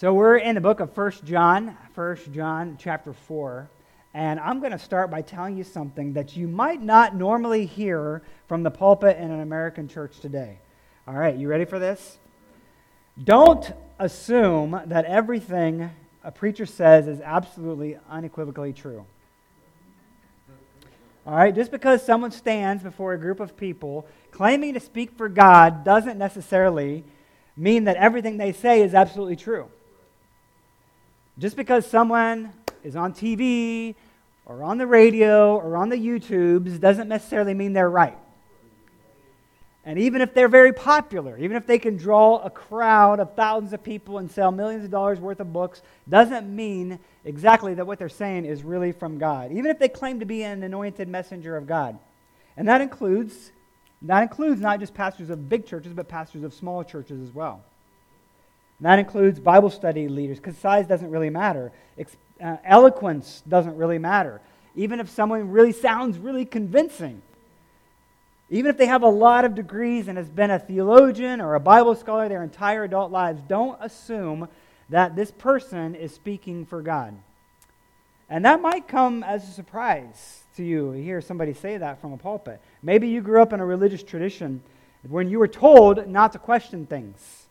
So we're in the book of First John, First John chapter 4, and I'm going to start by telling you something that you might not normally hear from the pulpit in an American church today. All right, you ready for this? Don't assume that everything a preacher says is absolutely unequivocally true. All right, just because someone stands before a group of people claiming to speak for God doesn't necessarily mean that everything they say is absolutely true. Just because someone is on TV or on the radio or on the YouTubes doesn't necessarily mean they're right. And even if they're very popular, even if they can draw a crowd of thousands of people and sell millions of dollars worth of books, doesn't mean exactly that what they're saying is really from God. Even if they claim to be an anointed messenger of God. And that includes that includes not just pastors of big churches, but pastors of small churches as well. And that includes Bible study leaders, because size doesn't really matter. Ex- uh, eloquence doesn't really matter. Even if someone really sounds really convincing, even if they have a lot of degrees and has been a theologian or a Bible scholar their entire adult lives, don't assume that this person is speaking for God. And that might come as a surprise to you to hear somebody say that from a pulpit. Maybe you grew up in a religious tradition when you were told not to question things.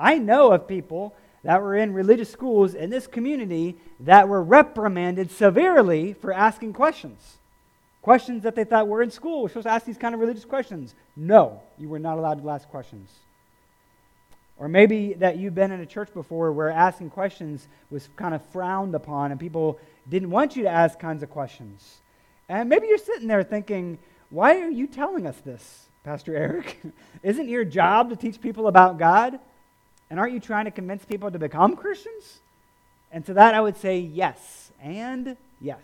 I know of people that were in religious schools in this community that were reprimanded severely for asking questions. Questions that they thought were in school. We're supposed to ask these kind of religious questions. No, you were not allowed to ask questions. Or maybe that you've been in a church before where asking questions was kind of frowned upon and people didn't want you to ask kinds of questions. And maybe you're sitting there thinking, why are you telling us this, Pastor Eric? Isn't your job to teach people about God? And aren't you trying to convince people to become Christians? And to that, I would say yes and yes.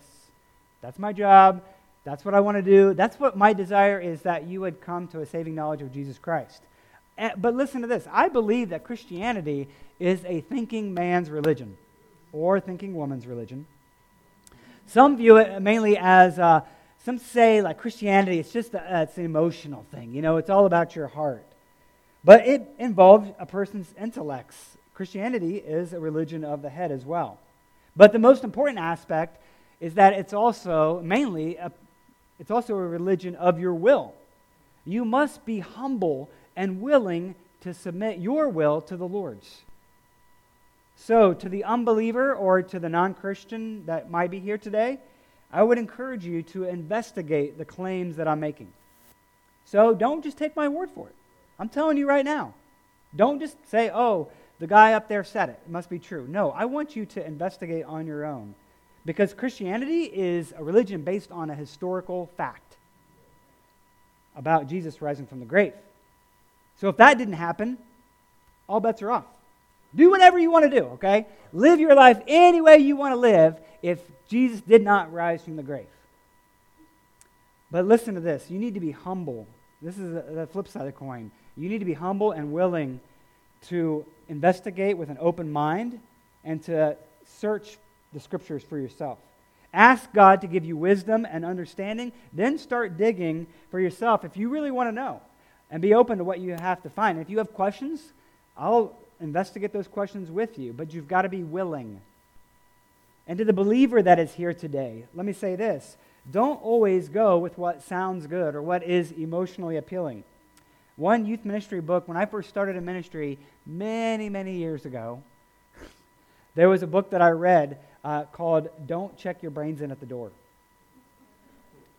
That's my job. That's what I want to do. That's what my desire is that you would come to a saving knowledge of Jesus Christ. But listen to this I believe that Christianity is a thinking man's religion or thinking woman's religion. Some view it mainly as, uh, some say like Christianity, it's just a, it's an emotional thing. You know, it's all about your heart. But it involves a person's intellects. Christianity is a religion of the head as well. But the most important aspect is that it's also mainly a, it's also a religion of your will. You must be humble and willing to submit your will to the Lord's. So, to the unbeliever or to the non Christian that might be here today, I would encourage you to investigate the claims that I'm making. So, don't just take my word for it. I'm telling you right now. Don't just say, oh, the guy up there said it. It must be true. No, I want you to investigate on your own. Because Christianity is a religion based on a historical fact about Jesus rising from the grave. So if that didn't happen, all bets are off. Do whatever you want to do, okay? Live your life any way you want to live if Jesus did not rise from the grave. But listen to this you need to be humble. This is the flip side of the coin. You need to be humble and willing to investigate with an open mind and to search the scriptures for yourself. Ask God to give you wisdom and understanding, then start digging for yourself if you really want to know. And be open to what you have to find. If you have questions, I'll investigate those questions with you, but you've got to be willing. And to the believer that is here today, let me say this don't always go with what sounds good or what is emotionally appealing. One youth ministry book, when I first started in ministry many, many years ago, there was a book that I read uh, called Don't Check Your Brains In at the Door.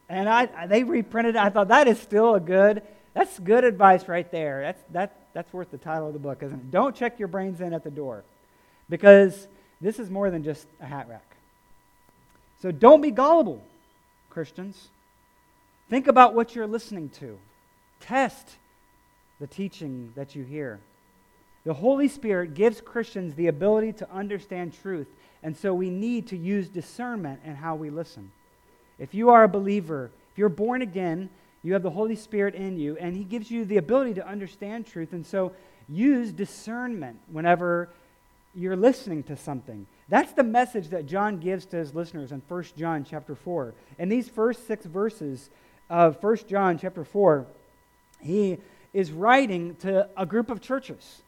And I, they reprinted it. I thought that is still a good, that's good advice right there. That's, that, that's worth the title of the book, isn't it? Don't check your brains in at the door. Because this is more than just a hat rack. So don't be gullible, Christians. Think about what you're listening to. Test the teaching that you hear. The Holy Spirit gives Christians the ability to understand truth, and so we need to use discernment in how we listen. If you are a believer, if you're born again, you have the Holy Spirit in you, and He gives you the ability to understand truth. And so use discernment whenever you're listening to something. That's the message that John gives to his listeners in 1 John chapter 4. In these first six verses of 1 John chapter 4, he is writing to a group of churches.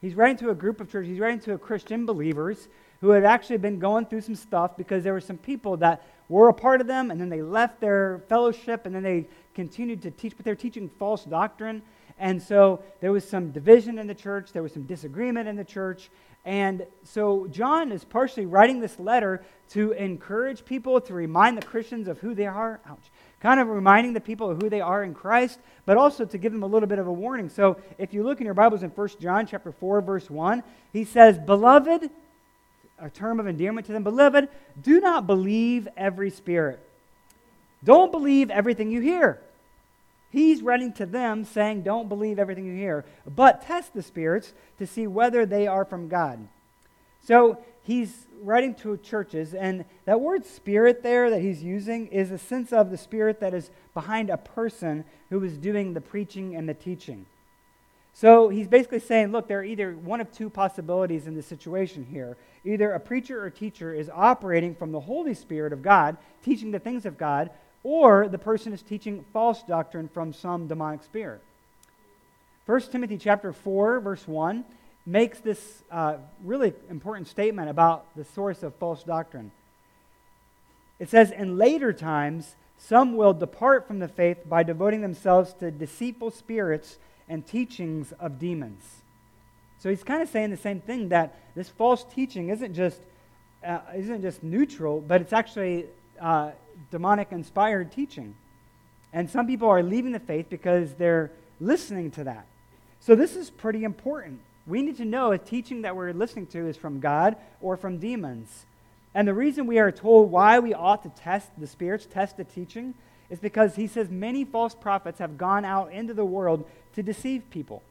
He's writing to a group of churches, he's writing to Christian believers who had actually been going through some stuff because there were some people that were a part of them and then they left their fellowship and then they continued to teach, but they're teaching false doctrine. And so there was some division in the church, there was some disagreement in the church. And so John is partially writing this letter to encourage people, to remind the Christians of who they are. Ouch kind of reminding the people of who they are in Christ, but also to give them a little bit of a warning. So if you look in your Bibles in 1 John chapter 4, verse 1, he says, Beloved, a term of endearment to them, beloved, do not believe every spirit. Don't believe everything you hear. He's writing to them saying, Don't believe everything you hear, but test the spirits to see whether they are from God. So he's writing to churches, and that word spirit there that he's using is a sense of the spirit that is behind a person who is doing the preaching and the teaching. So he's basically saying, look, there are either one of two possibilities in this situation here. Either a preacher or teacher is operating from the Holy Spirit of God, teaching the things of God, or the person is teaching false doctrine from some demonic spirit. 1 Timothy chapter 4, verse 1 makes this uh, really important statement about the source of false doctrine. It says, In later times, some will depart from the faith by devoting themselves to deceitful spirits and teachings of demons. So he's kind of saying the same thing that this false teaching isn't just, uh, isn't just neutral, but it's actually uh, demonic inspired teaching. And some people are leaving the faith because they're listening to that. So this is pretty important. We need to know if teaching that we're listening to is from God or from demons. And the reason we are told why we ought to test the spirits, test the teaching, is because he says many false prophets have gone out into the world to deceive people.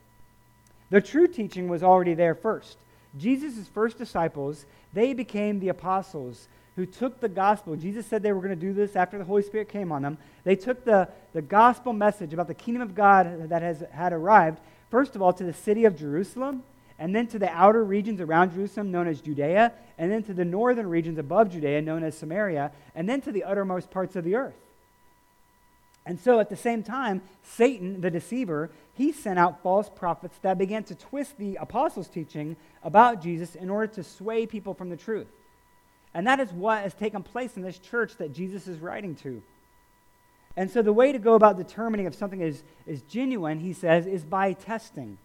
The true teaching was already there first. Jesus' first disciples, they became the apostles who took the gospel. Jesus said they were going to do this after the Holy Spirit came on them. They took the, the gospel message about the kingdom of God that has had arrived, first of all, to the city of Jerusalem, and then to the outer regions around Jerusalem, known as Judea, and then to the northern regions above Judea, known as Samaria, and then to the uttermost parts of the earth. And so at the same time, Satan, the deceiver, he sent out false prophets that began to twist the apostles' teaching about Jesus in order to sway people from the truth. And that is what has taken place in this church that Jesus is writing to. And so the way to go about determining if something is, is genuine, he says, is by testing.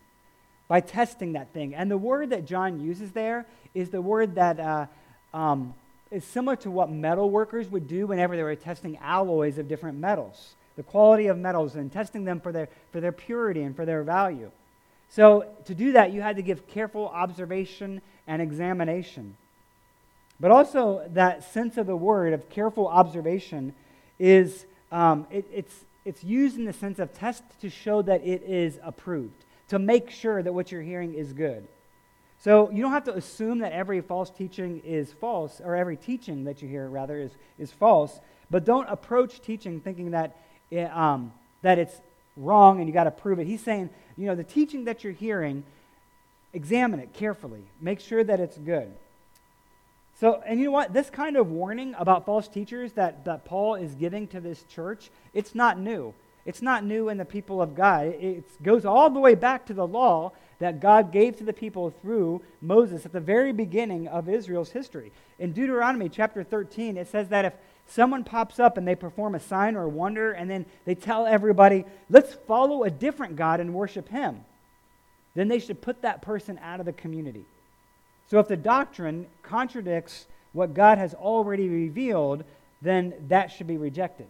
By testing that thing. And the word that John uses there is the word that uh, um, is similar to what metal workers would do whenever they were testing alloys of different metals, the quality of metals, and testing them for their, for their purity and for their value. So to do that, you had to give careful observation and examination. But also, that sense of the word of careful observation is um, it, it's, it's used in the sense of test to show that it is approved, to make sure that what you're hearing is good. So you don't have to assume that every false teaching is false, or every teaching that you hear, rather, is, is false. But don't approach teaching thinking that, it, um, that it's wrong and you got to prove it. He's saying, you know, the teaching that you're hearing, examine it carefully. Make sure that it's good. So, and you know what? This kind of warning about false teachers that, that Paul is giving to this church, it's not new. It's not new in the people of God. It, it goes all the way back to the law that God gave to the people through Moses at the very beginning of Israel's history. In Deuteronomy chapter 13, it says that if someone pops up and they perform a sign or a wonder, and then they tell everybody, let's follow a different God and worship him, then they should put that person out of the community. So if the doctrine contradicts what God has already revealed, then that should be rejected.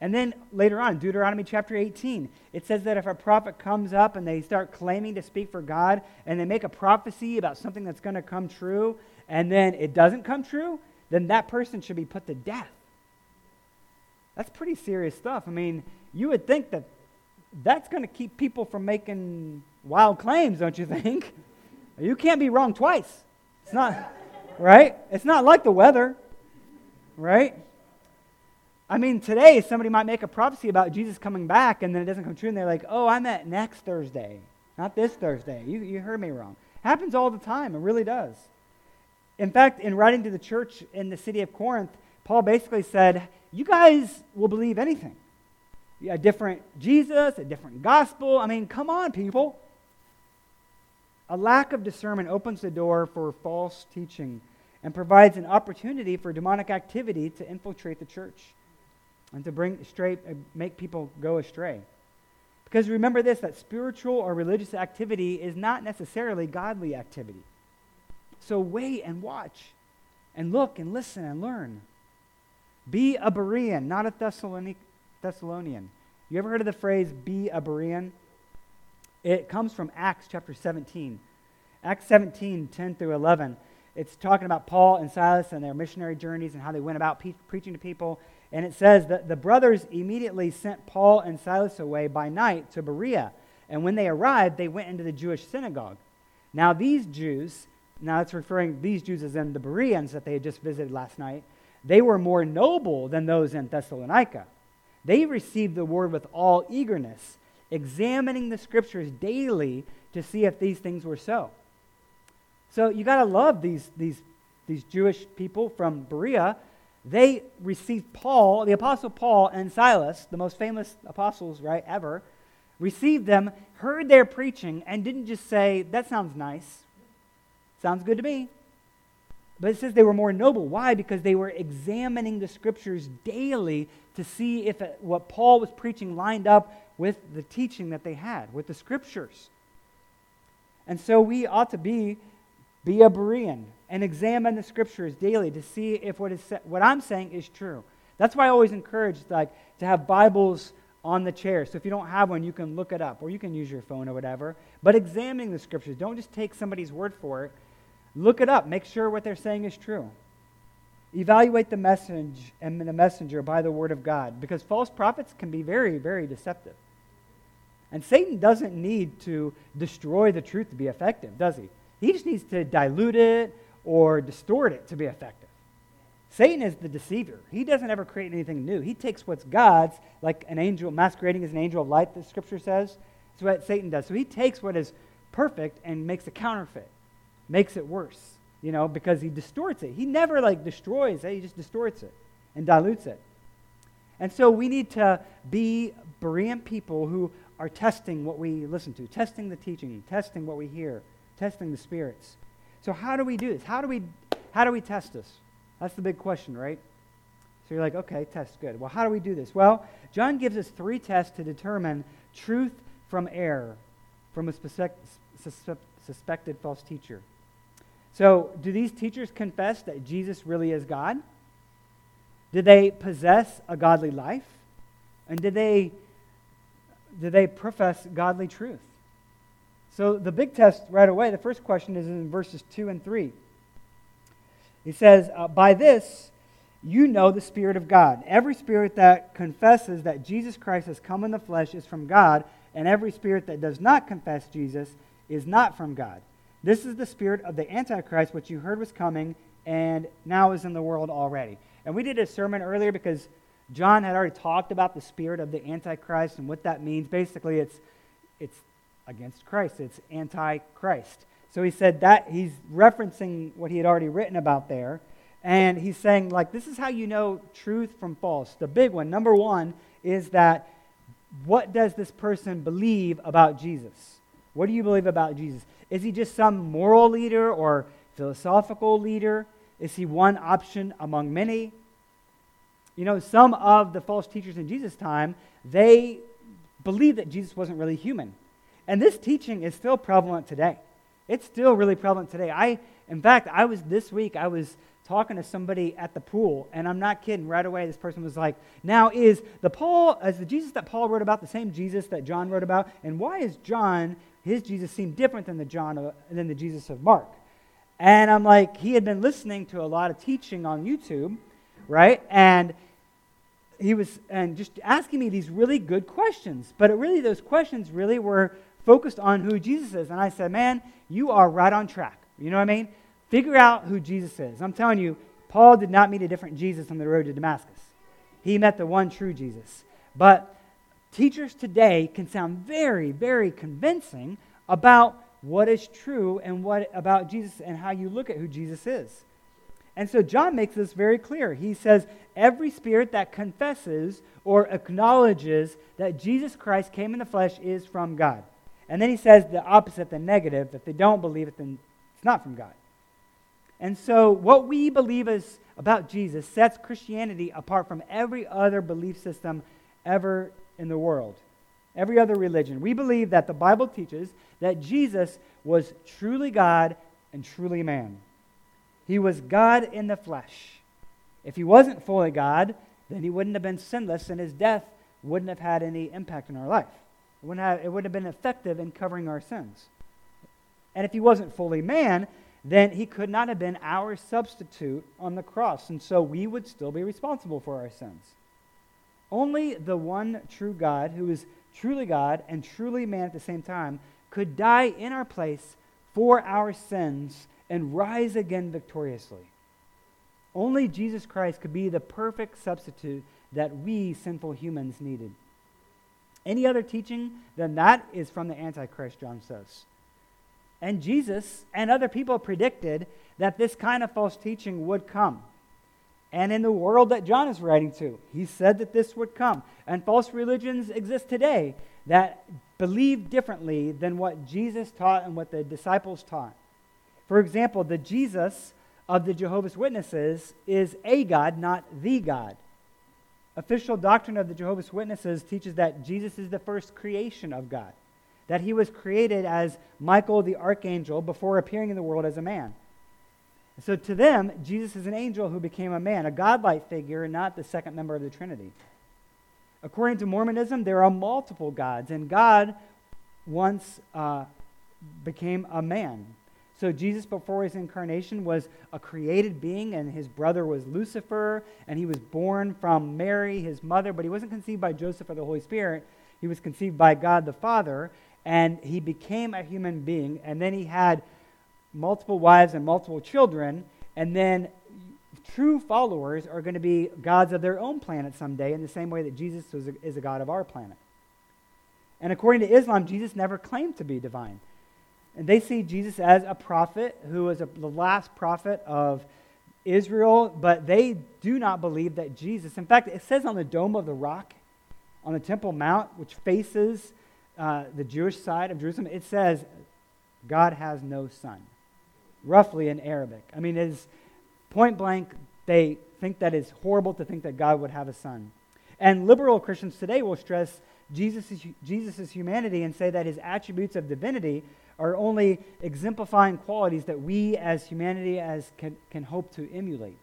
And then later on, Deuteronomy chapter 18, it says that if a prophet comes up and they start claiming to speak for God and they make a prophecy about something that's going to come true and then it doesn't come true, then that person should be put to death. That's pretty serious stuff. I mean, you would think that that's going to keep people from making wild claims, don't you think? You can't be wrong twice. It's not, right? It's not like the weather, right? I mean, today somebody might make a prophecy about Jesus coming back and then it doesn't come true and they're like, oh, I meant next Thursday, not this Thursday. You, you heard me wrong. Happens all the time. It really does. In fact, in writing to the church in the city of Corinth, Paul basically said, you guys will believe anything. A different Jesus, a different gospel. I mean, come on, people. A lack of discernment opens the door for false teaching and provides an opportunity for demonic activity to infiltrate the church and to bring straight, uh, make people go astray. Because remember this that spiritual or religious activity is not necessarily godly activity. So wait and watch and look and listen and learn. Be a Berean, not a Thessalonian. You ever heard of the phrase be a Berean? It comes from Acts chapter 17. Acts 17, 10 through 11. It's talking about Paul and Silas and their missionary journeys and how they went about pe- preaching to people. And it says that the brothers immediately sent Paul and Silas away by night to Berea. And when they arrived, they went into the Jewish synagogue. Now, these Jews, now it's referring these Jews as in the Bereans that they had just visited last night, they were more noble than those in Thessalonica. They received the word with all eagerness examining the scriptures daily to see if these things were so. So you got to love these, these, these Jewish people from Berea. They received Paul, the Apostle Paul and Silas, the most famous apostles, right, ever, received them, heard their preaching, and didn't just say, That sounds nice. Sounds good to me. But it says they were more noble. Why? Because they were examining the scriptures daily to see if it, what Paul was preaching lined up with the teaching that they had, with the scriptures. And so we ought to be, be a Berean and examine the scriptures daily to see if what, is, what I'm saying is true. That's why I always encourage like, to have Bibles on the chair. So if you don't have one, you can look it up or you can use your phone or whatever. But examining the scriptures, don't just take somebody's word for it. Look it up. Make sure what they're saying is true. Evaluate the message and the messenger by the word of God because false prophets can be very, very deceptive. And Satan doesn't need to destroy the truth to be effective, does he? He just needs to dilute it or distort it to be effective. Satan is the deceiver. He doesn't ever create anything new. He takes what's God's, like an angel masquerading as an angel of light, the scripture says. That's what Satan does. So he takes what is perfect and makes a counterfeit, makes it worse, you know, because he distorts it. He never like destroys it, he just distorts it and dilutes it. And so we need to be Berean people who are testing what we listen to, testing the teaching, testing what we hear, testing the spirits. So how do we do this? How do we how do we test this? That's the big question, right? So you're like, okay, test good. Well, how do we do this? Well, John gives us three tests to determine truth from error from a suspected false teacher. So, do these teachers confess that Jesus really is God? Did they possess a godly life? And did they do they profess godly truth? So the big test right away, the first question is in verses 2 and 3. He says, uh, By this you know the Spirit of God. Every spirit that confesses that Jesus Christ has come in the flesh is from God, and every spirit that does not confess Jesus is not from God. This is the spirit of the Antichrist, which you heard was coming and now is in the world already. And we did a sermon earlier because John had already talked about the spirit of the Antichrist and what that means. Basically, it's, it's against Christ, it's anti-Christ. So he said that he's referencing what he had already written about there. And he's saying, like, this is how you know truth from false. The big one, number one, is that what does this person believe about Jesus? What do you believe about Jesus? Is he just some moral leader or philosophical leader? Is he one option among many? You know, some of the false teachers in Jesus' time, they believed that Jesus wasn't really human. And this teaching is still prevalent today. It's still really prevalent today. I, in fact, I was this week, I was talking to somebody at the pool, and I'm not kidding. Right away, this person was like, "Now is the Paul, as the Jesus that Paul wrote about, the same Jesus that John wrote about, and why is John his Jesus seem different than the John uh, than the Jesus of Mark?" And I'm like, he had been listening to a lot of teaching on YouTube, right? And he was and just asking me these really good questions. But it really, those questions really were focused on who Jesus is. And I said, man, you are right on track. You know what I mean? Figure out who Jesus is. I'm telling you, Paul did not meet a different Jesus on the road to Damascus. He met the one true Jesus. But teachers today can sound very, very convincing about what is true and what about Jesus and how you look at who Jesus is. And so John makes this very clear. He says, Every spirit that confesses or acknowledges that Jesus Christ came in the flesh is from God. And then he says the opposite, the negative. If they don't believe it, then it's not from God. And so, what we believe is about Jesus sets Christianity apart from every other belief system ever in the world, every other religion. We believe that the Bible teaches that Jesus was truly God and truly man. He was God in the flesh. If he wasn't fully God, then he wouldn't have been sinless, and his death wouldn't have had any impact in our life. It wouldn't have, it wouldn't have been effective in covering our sins. And if he wasn't fully man, then he could not have been our substitute on the cross, and so we would still be responsible for our sins. Only the one true God, who is truly God and truly man at the same time, could die in our place for our sins and rise again victoriously. Only Jesus Christ could be the perfect substitute that we sinful humans needed. Any other teaching than that is from the Antichrist, John says. And Jesus and other people predicted that this kind of false teaching would come. And in the world that John is writing to, he said that this would come. And false religions exist today that believe differently than what Jesus taught and what the disciples taught. For example, the Jesus of the Jehovah's Witnesses is a God, not the God. Official doctrine of the Jehovah's Witnesses teaches that Jesus is the first creation of God, that he was created as Michael the archangel before appearing in the world as a man. So to them, Jesus is an angel who became a man, a godlike figure, not the second member of the Trinity. According to Mormonism, there are multiple gods, and God once uh, became a man. So Jesus, before his incarnation, was a created being, and his brother was Lucifer, and he was born from Mary, his mother, but he wasn't conceived by Joseph or the Holy Spirit. He was conceived by God the Father, and he became a human being, and then he had multiple wives and multiple children, and then true followers are going to be gods of their own planet someday, in the same way that Jesus a, is a god of our planet. And according to Islam, Jesus never claimed to be divine. And they see Jesus as a prophet who was a, the last prophet of Israel, but they do not believe that Jesus, in fact, it says on the Dome of the Rock, on the Temple Mount, which faces uh, the Jewish side of Jerusalem, it says, God has no son, roughly in Arabic. I mean, it is point blank, they think that it's horrible to think that God would have a son. And liberal Christians today will stress Jesus' Jesus's humanity and say that his attributes of divinity are only exemplifying qualities that we as humanity as can, can hope to emulate.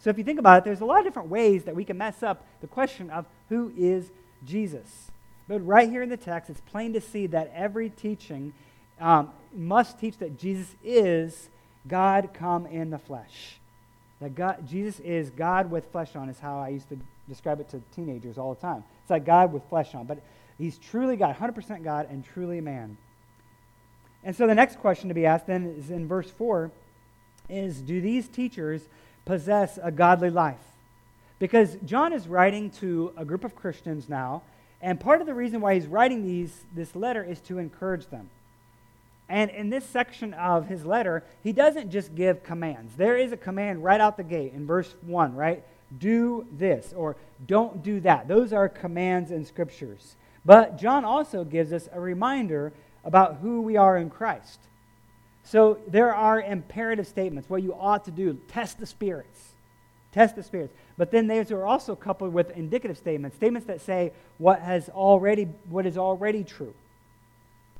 So if you think about it, there's a lot of different ways that we can mess up the question of who is Jesus. But right here in the text, it's plain to see that every teaching um, must teach that Jesus is God come in the flesh. That God, Jesus is God with flesh on, is how I used to describe it to teenagers all the time. It's like God with flesh on. But he's truly God, 100% God, and truly man. And so the next question to be asked then is in verse 4 is do these teachers possess a godly life? Because John is writing to a group of Christians now, and part of the reason why he's writing these, this letter is to encourage them. And in this section of his letter, he doesn't just give commands. There is a command right out the gate in verse 1, right? Do this or don't do that. Those are commands in scriptures. But John also gives us a reminder about who we are in Christ. So there are imperative statements, what you ought to do. Test the spirits. Test the spirits. But then those are also coupled with indicative statements, statements that say what has already what is already true.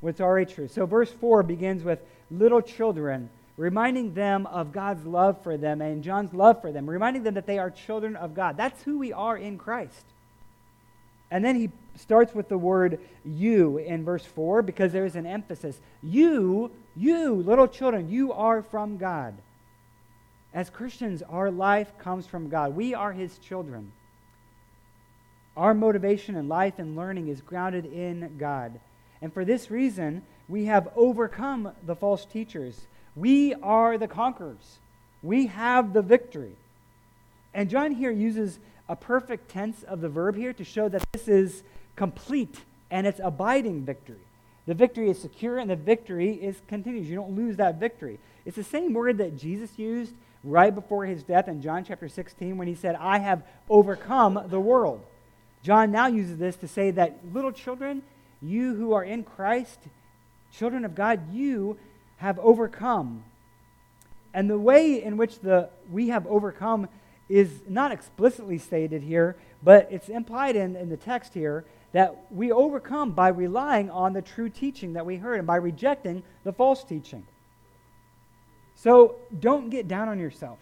What's already true. So verse 4 begins with little children, reminding them of God's love for them and John's love for them, reminding them that they are children of God. That's who we are in Christ. And then he starts with the word you in verse 4 because there is an emphasis. You, you, little children, you are from God. As Christians, our life comes from God. We are his children. Our motivation in life and learning is grounded in God. And for this reason, we have overcome the false teachers. We are the conquerors. We have the victory. And John here uses a perfect tense of the verb here to show that this is complete and it's abiding victory. The victory is secure and the victory is continues. You don't lose that victory. It's the same word that Jesus used right before his death in John chapter 16 when he said, I have overcome the world. John now uses this to say that little children, you who are in Christ, children of God, you have overcome. And the way in which the we have overcome is not explicitly stated here, but it's implied in, in the text here that we overcome by relying on the true teaching that we heard and by rejecting the false teaching. So don't get down on yourself.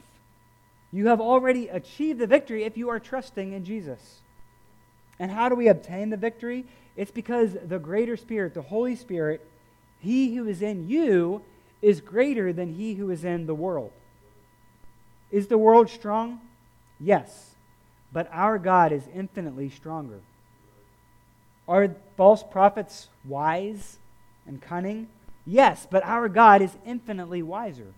You have already achieved the victory if you are trusting in Jesus. And how do we obtain the victory? It's because the greater Spirit, the Holy Spirit, He who is in you, is greater than He who is in the world. Is the world strong? Yes. But our God is infinitely stronger. Are false prophets wise and cunning? Yes, but our God is infinitely wiser.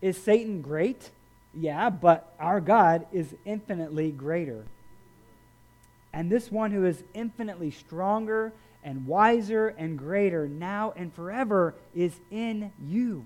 Is Satan great? Yeah, but our God is infinitely greater. And this one who is infinitely stronger and wiser and greater now and forever is in you.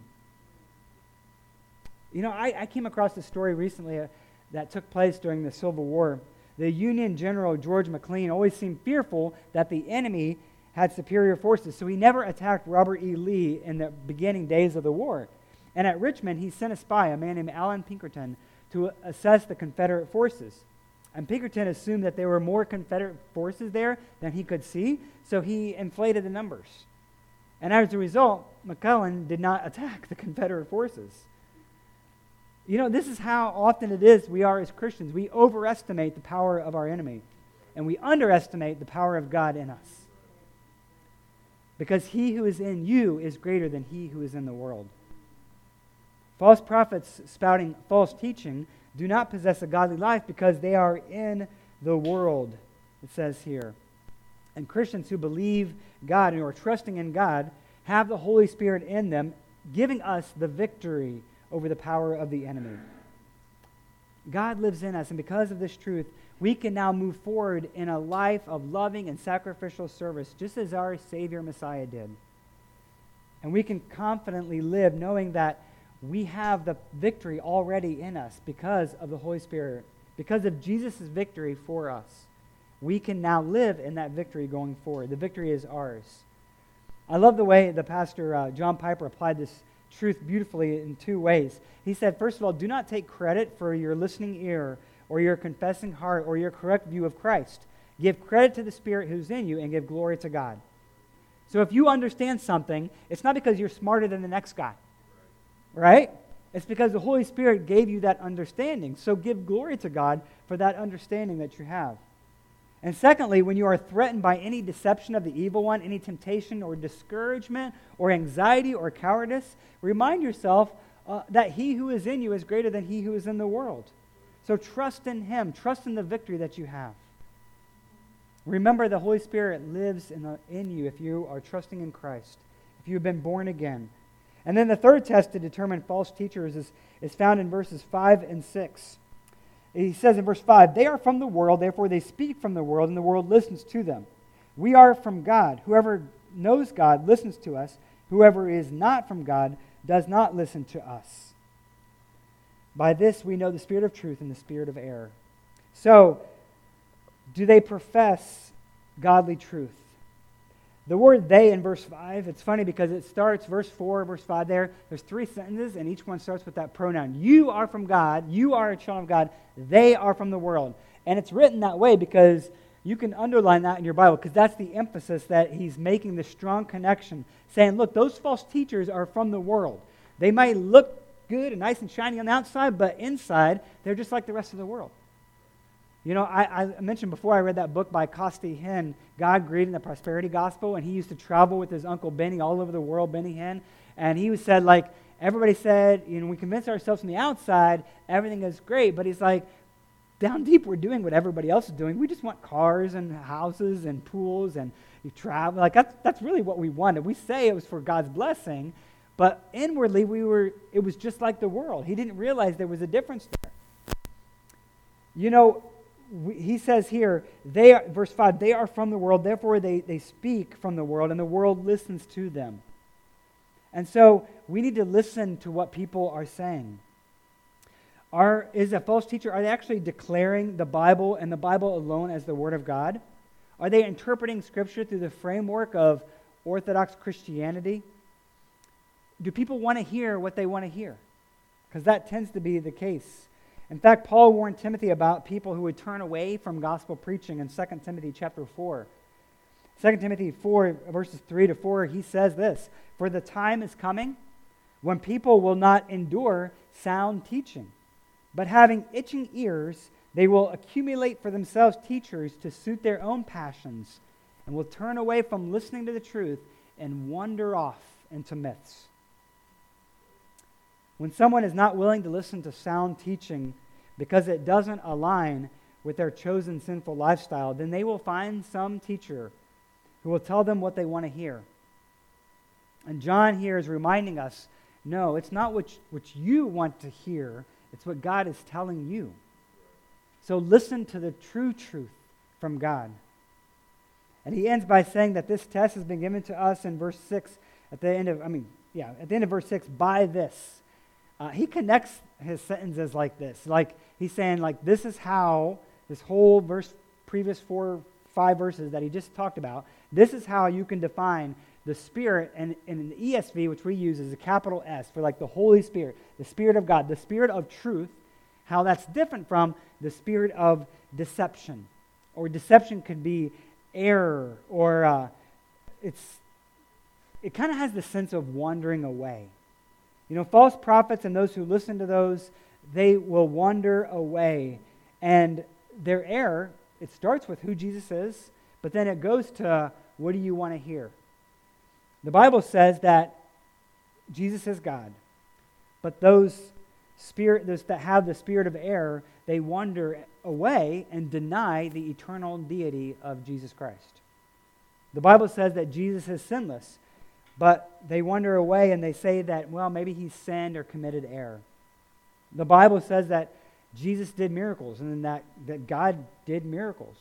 You know, I, I came across a story recently uh, that took place during the Civil War. The Union General George McClellan always seemed fearful that the enemy had superior forces, so he never attacked Robert E. Lee in the beginning days of the war. And at Richmond, he sent a spy, a man named Allan Pinkerton, to assess the Confederate forces. And Pinkerton assumed that there were more Confederate forces there than he could see, so he inflated the numbers. And as a result, McClellan did not attack the Confederate forces. You know, this is how often it is we are as Christians. We overestimate the power of our enemy, and we underestimate the power of God in us. Because he who is in you is greater than he who is in the world. False prophets spouting false teaching do not possess a godly life because they are in the world, it says here. And Christians who believe God and who are trusting in God have the Holy Spirit in them, giving us the victory over the power of the enemy. God lives in us, and because of this truth, we can now move forward in a life of loving and sacrificial service, just as our Savior Messiah did. And we can confidently live knowing that we have the victory already in us because of the Holy Spirit, because of Jesus' victory for us. We can now live in that victory going forward. The victory is ours. I love the way the pastor, uh, John Piper, applied this truth beautifully in two ways. He said, first of all, do not take credit for your listening ear or your confessing heart or your correct view of Christ. Give credit to the Spirit who's in you and give glory to God. So if you understand something, it's not because you're smarter than the next guy, right? It's because the Holy Spirit gave you that understanding. So give glory to God for that understanding that you have. And secondly, when you are threatened by any deception of the evil one, any temptation or discouragement or anxiety or cowardice, remind yourself uh, that he who is in you is greater than he who is in the world. So trust in him, trust in the victory that you have. Remember, the Holy Spirit lives in, the, in you if you are trusting in Christ, if you have been born again. And then the third test to determine false teachers is, is found in verses 5 and 6. He says in verse 5 They are from the world, therefore they speak from the world, and the world listens to them. We are from God. Whoever knows God listens to us. Whoever is not from God does not listen to us. By this we know the spirit of truth and the spirit of error. So, do they profess godly truth? The word they in verse 5, it's funny because it starts, verse 4, verse 5 there. There's three sentences, and each one starts with that pronoun. You are from God. You are a child of God. They are from the world. And it's written that way because you can underline that in your Bible because that's the emphasis that he's making the strong connection, saying, look, those false teachers are from the world. They might look good and nice and shiny on the outside, but inside, they're just like the rest of the world. You know, I, I, mentioned before I read that book by Costi Hinn, God, Greed, and the Prosperity Gospel, and he used to travel with his uncle Benny all over the world, Benny Hinn, and he said, like, everybody said, you know, we convince ourselves from the outside everything is great, but he's like, down deep, we're doing what everybody else is doing. We just want cars and houses and pools and you travel. Like, that's, that's really what we wanted. We say it was for God's blessing, but inwardly, we were, it was just like the world. He didn't realize there was a difference there. You know, he says here, they are, verse 5, they are from the world, therefore they, they speak from the world, and the world listens to them. And so we need to listen to what people are saying. Are, is a false teacher, are they actually declaring the Bible and the Bible alone as the Word of God? Are they interpreting Scripture through the framework of Orthodox Christianity? Do people want to hear what they want to hear? Because that tends to be the case. In fact, Paul warned Timothy about people who would turn away from gospel preaching in 2 Timothy chapter 4. 2 Timothy 4, verses 3 to 4, he says this For the time is coming when people will not endure sound teaching, but having itching ears, they will accumulate for themselves teachers to suit their own passions and will turn away from listening to the truth and wander off into myths. When someone is not willing to listen to sound teaching because it doesn't align with their chosen sinful lifestyle, then they will find some teacher who will tell them what they want to hear. And John here is reminding us no, it's not what, what you want to hear, it's what God is telling you. So listen to the true truth from God. And he ends by saying that this test has been given to us in verse 6 at the end of, I mean, yeah, at the end of verse 6, by this. Uh, he connects his sentences like this. Like he's saying, like, this is how this whole verse, previous four, five verses that he just talked about, this is how you can define the Spirit, and, in the ESV, which we use is a capital S for like the Holy Spirit, the Spirit of God, the Spirit of truth, how that's different from the Spirit of deception. Or deception could be error, or uh, it's, it kind of has the sense of wandering away. You know, false prophets and those who listen to those, they will wander away. And their error, it starts with who Jesus is, but then it goes to what do you want to hear? The Bible says that Jesus is God, but those spirit those that have the spirit of error, they wander away and deny the eternal deity of Jesus Christ. The Bible says that Jesus is sinless, but they wander away and they say that, well, maybe he sinned or committed error. The Bible says that Jesus did miracles and that, that God did miracles.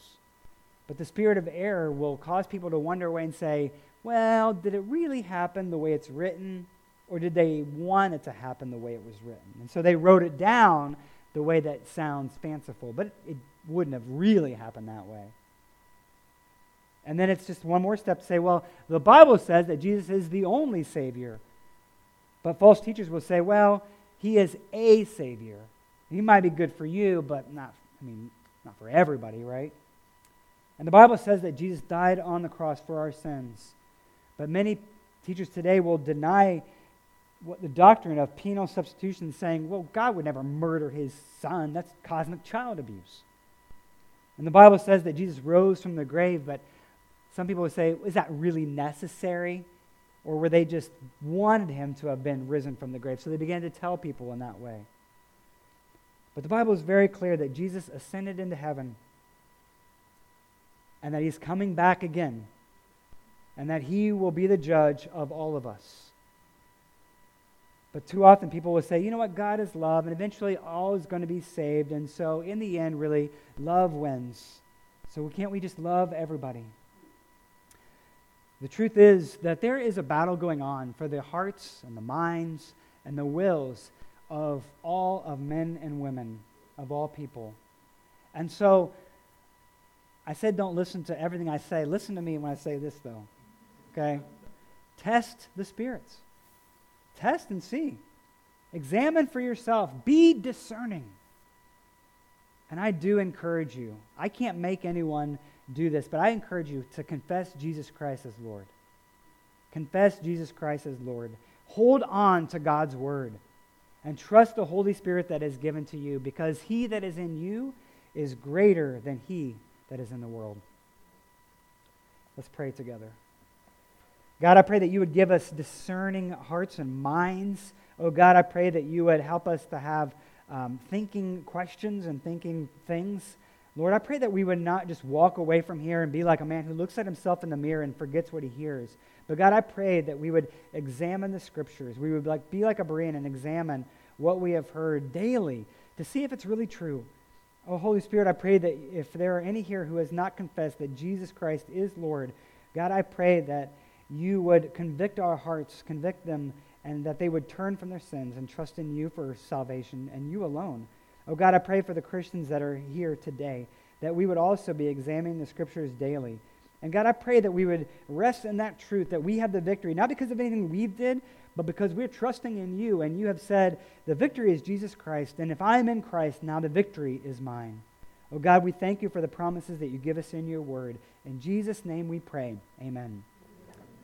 But the spirit of error will cause people to wander away and say, well, did it really happen the way it's written? Or did they want it to happen the way it was written? And so they wrote it down the way that sounds fanciful, but it wouldn't have really happened that way. And then it's just one more step to say, well, the Bible says that Jesus is the only Savior. But false teachers will say, well, he is a Savior. He might be good for you, but not, I mean, not for everybody, right? And the Bible says that Jesus died on the cross for our sins. But many teachers today will deny what the doctrine of penal substitution, saying, well, God would never murder his son. That's cosmic child abuse. And the Bible says that Jesus rose from the grave, but some people would say, is that really necessary? Or were they just wanted him to have been risen from the grave? So they began to tell people in that way. But the Bible is very clear that Jesus ascended into heaven and that he's coming back again and that he will be the judge of all of us. But too often people will say, you know what, God is love, and eventually all is going to be saved. And so, in the end, really, love wins. So, can't we just love everybody? The truth is that there is a battle going on for the hearts and the minds and the wills of all of men and women, of all people. And so, I said, don't listen to everything I say. Listen to me when I say this, though. Okay? Test the spirits. Test and see. Examine for yourself. Be discerning. And I do encourage you. I can't make anyone do this, but I encourage you to confess Jesus Christ as Lord. Confess Jesus Christ as Lord. Hold on to God's word and trust the Holy Spirit that is given to you because he that is in you is greater than he that is in the world. Let's pray together. God, I pray that you would give us discerning hearts and minds. Oh, God, I pray that you would help us to have um, thinking questions and thinking things. Lord, I pray that we would not just walk away from here and be like a man who looks at himself in the mirror and forgets what he hears. But God, I pray that we would examine the scriptures. We would like, be like a Berean and examine what we have heard daily to see if it's really true. Oh, Holy Spirit, I pray that if there are any here who has not confessed that Jesus Christ is Lord, God, I pray that you would convict our hearts, convict them, and that they would turn from their sins and trust in you for salvation and you alone. Oh God, I pray for the Christians that are here today that we would also be examining the scriptures daily. And God, I pray that we would rest in that truth that we have the victory, not because of anything we did, but because we're trusting in you. And you have said, the victory is Jesus Christ. And if I am in Christ, now the victory is mine. Oh God, we thank you for the promises that you give us in your word. In Jesus' name we pray. Amen.